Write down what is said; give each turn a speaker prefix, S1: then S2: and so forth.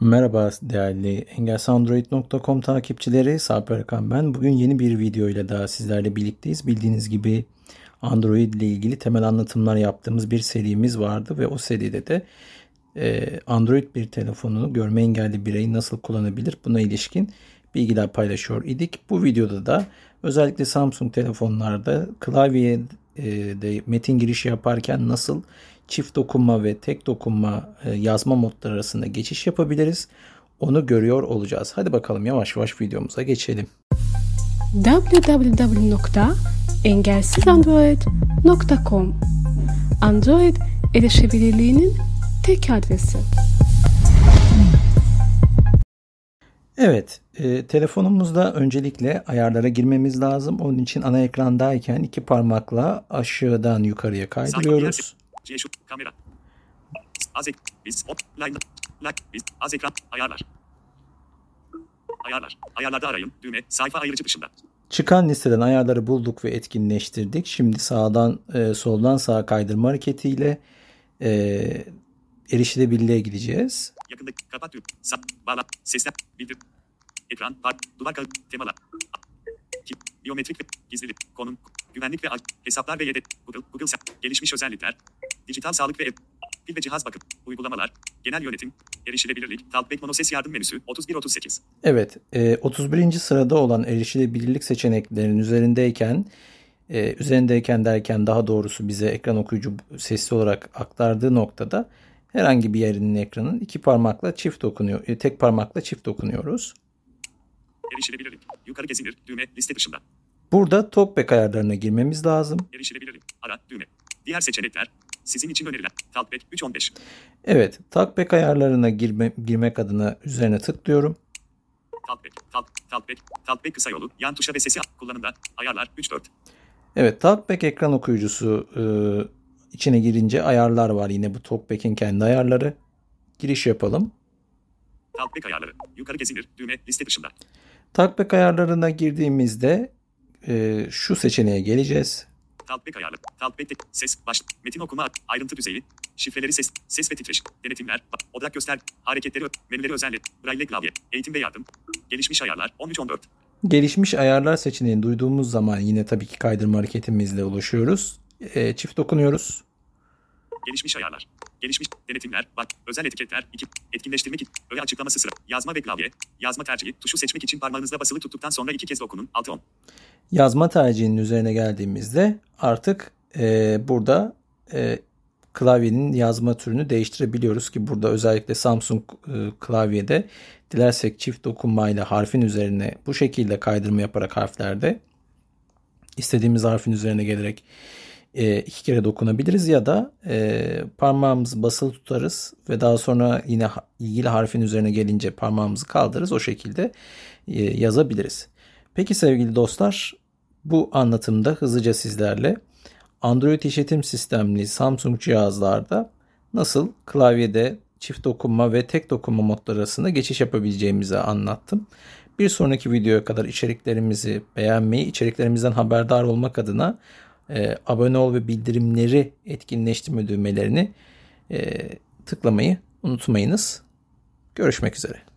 S1: Merhaba değerli engelsandroid.com takipçileri, Sarp Erkan ben. Bugün yeni bir video ile daha sizlerle birlikteyiz. Bildiğiniz gibi Android ile ilgili temel anlatımlar yaptığımız bir serimiz vardı ve o seride de e, Android bir telefonunu görme engelli birey nasıl kullanabilir buna ilişkin bilgiler paylaşıyor idik. Bu videoda da özellikle Samsung telefonlarda klavyeye e, metin girişi yaparken nasıl çift dokunma ve tek dokunma e, yazma modları arasında geçiş yapabiliriz. Onu görüyor olacağız. Hadi bakalım yavaş yavaş videomuza geçelim.
S2: www.engelsizandroid.com Android erişebilirliğinin tek adresi.
S1: Evet, e, telefonumuzda öncelikle ayarlara girmemiz lazım. Onun için ana ekrandayken iki parmakla aşağıdan yukarıya kaydırıyoruz.
S3: Şu kamera. Az ek, biz hop line like biz az ekran ayarlar. Ayarlar. Ayarlarda arayın. Düğme sayfa ayırıcı dışında.
S1: Çıkan listeden ayarları bulduk ve etkinleştirdik. Şimdi sağdan e, soldan sağa kaydırma hareketiyle e, erişilebilirliğe gideceğiz.
S3: Yakında kapat düğüm. Sa bağla. Sesler. Bildir. Ekran. Park. Duvar kalıp. Temalar. Kip, biyometrik ve gizlilik. Konum. Güvenlik ve hesaplar ve yedek. Google. Google. Gelişmiş özellikler. Dijital sağlık ve ev. Pil ve cihaz bakım. Uygulamalar. Genel yönetim. Erişilebilirlik. Talkback monoses yardım menüsü. 31-38.
S1: Evet. E, 31. sırada olan erişilebilirlik seçeneklerinin üzerindeyken e, üzerindeyken derken daha doğrusu bize ekran okuyucu sesli olarak aktardığı noktada herhangi bir yerinin ekranın iki parmakla çift dokunuyor. E, tek parmakla çift dokunuyoruz.
S3: Erişilebilirlik. Yukarı gezinir. Düğme. Liste dışında.
S1: Burada TalkBack ayarlarına girmemiz lazım.
S3: Erişilebilirlik. Ara. Düğme. Diğer seçenekler. Sizin için önerilen. Talkback 315.
S1: Evet. TalkBack ayarlarına girme, girmek adına üzerine tıklıyorum.
S3: Talkback. Talk, Talkback. Talkback kısa yolu. Yan tuşa ve sesi kullanımda. Ayarlar 34.
S1: Evet. TalkBack ekran okuyucusu e, içine girince ayarlar var. Yine bu TalkBack'in kendi ayarları. Giriş yapalım.
S3: Talkback ayarları. Yukarı gezinir. Düğme. Liste dışında.
S1: TalkBack ayarlarına girdiğimizde e, şu seçeneğe geleceğiz.
S3: Talkback ayarları. Talkback tek, ses, baş, metin okuma, ayrıntı düzeyi, şifreleri ses, ses ve titreşim, denetimler, odak göster, hareketleri, menüleri özellik, braille klavye, eğitim ve yardım, gelişmiş ayarlar, 13-14.
S1: Gelişmiş ayarlar seçeneğini duyduğumuz zaman yine tabii ki kaydırma hareketimizle ulaşıyoruz. E, çift dokunuyoruz.
S3: Gelişmiş ayarlar. Gelişmiş denetimler, bak, özel etiketler, iki, etkinleştirmek, öğe açıklaması sıra, yazma ve klavye, yazma tercihi, tuşu seçmek için parmağınızla basılı tuttuktan sonra iki kez dokunun, 6-10.
S1: Yazma tercihinin üzerine geldiğimizde artık e, burada e, klavyenin yazma türünü değiştirebiliyoruz ki burada özellikle Samsung e, klavyede dilersek çift dokunmayla harfin üzerine bu şekilde kaydırma yaparak harflerde istediğimiz harfin üzerine gelerek e, iki kere dokunabiliriz ya da e, parmağımızı basılı tutarız ve daha sonra yine ilgili harfin üzerine gelince parmağımızı kaldırırız o şekilde e, yazabiliriz. Peki sevgili dostlar bu anlatımda hızlıca sizlerle Android işletim sistemli Samsung cihazlarda nasıl klavyede çift dokunma ve tek dokunma modları arasında geçiş yapabileceğimizi anlattım. Bir sonraki videoya kadar içeriklerimizi beğenmeyi, içeriklerimizden haberdar olmak adına e, abone ol ve bildirimleri etkinleştirme düğmelerini e, tıklamayı unutmayınız. Görüşmek üzere.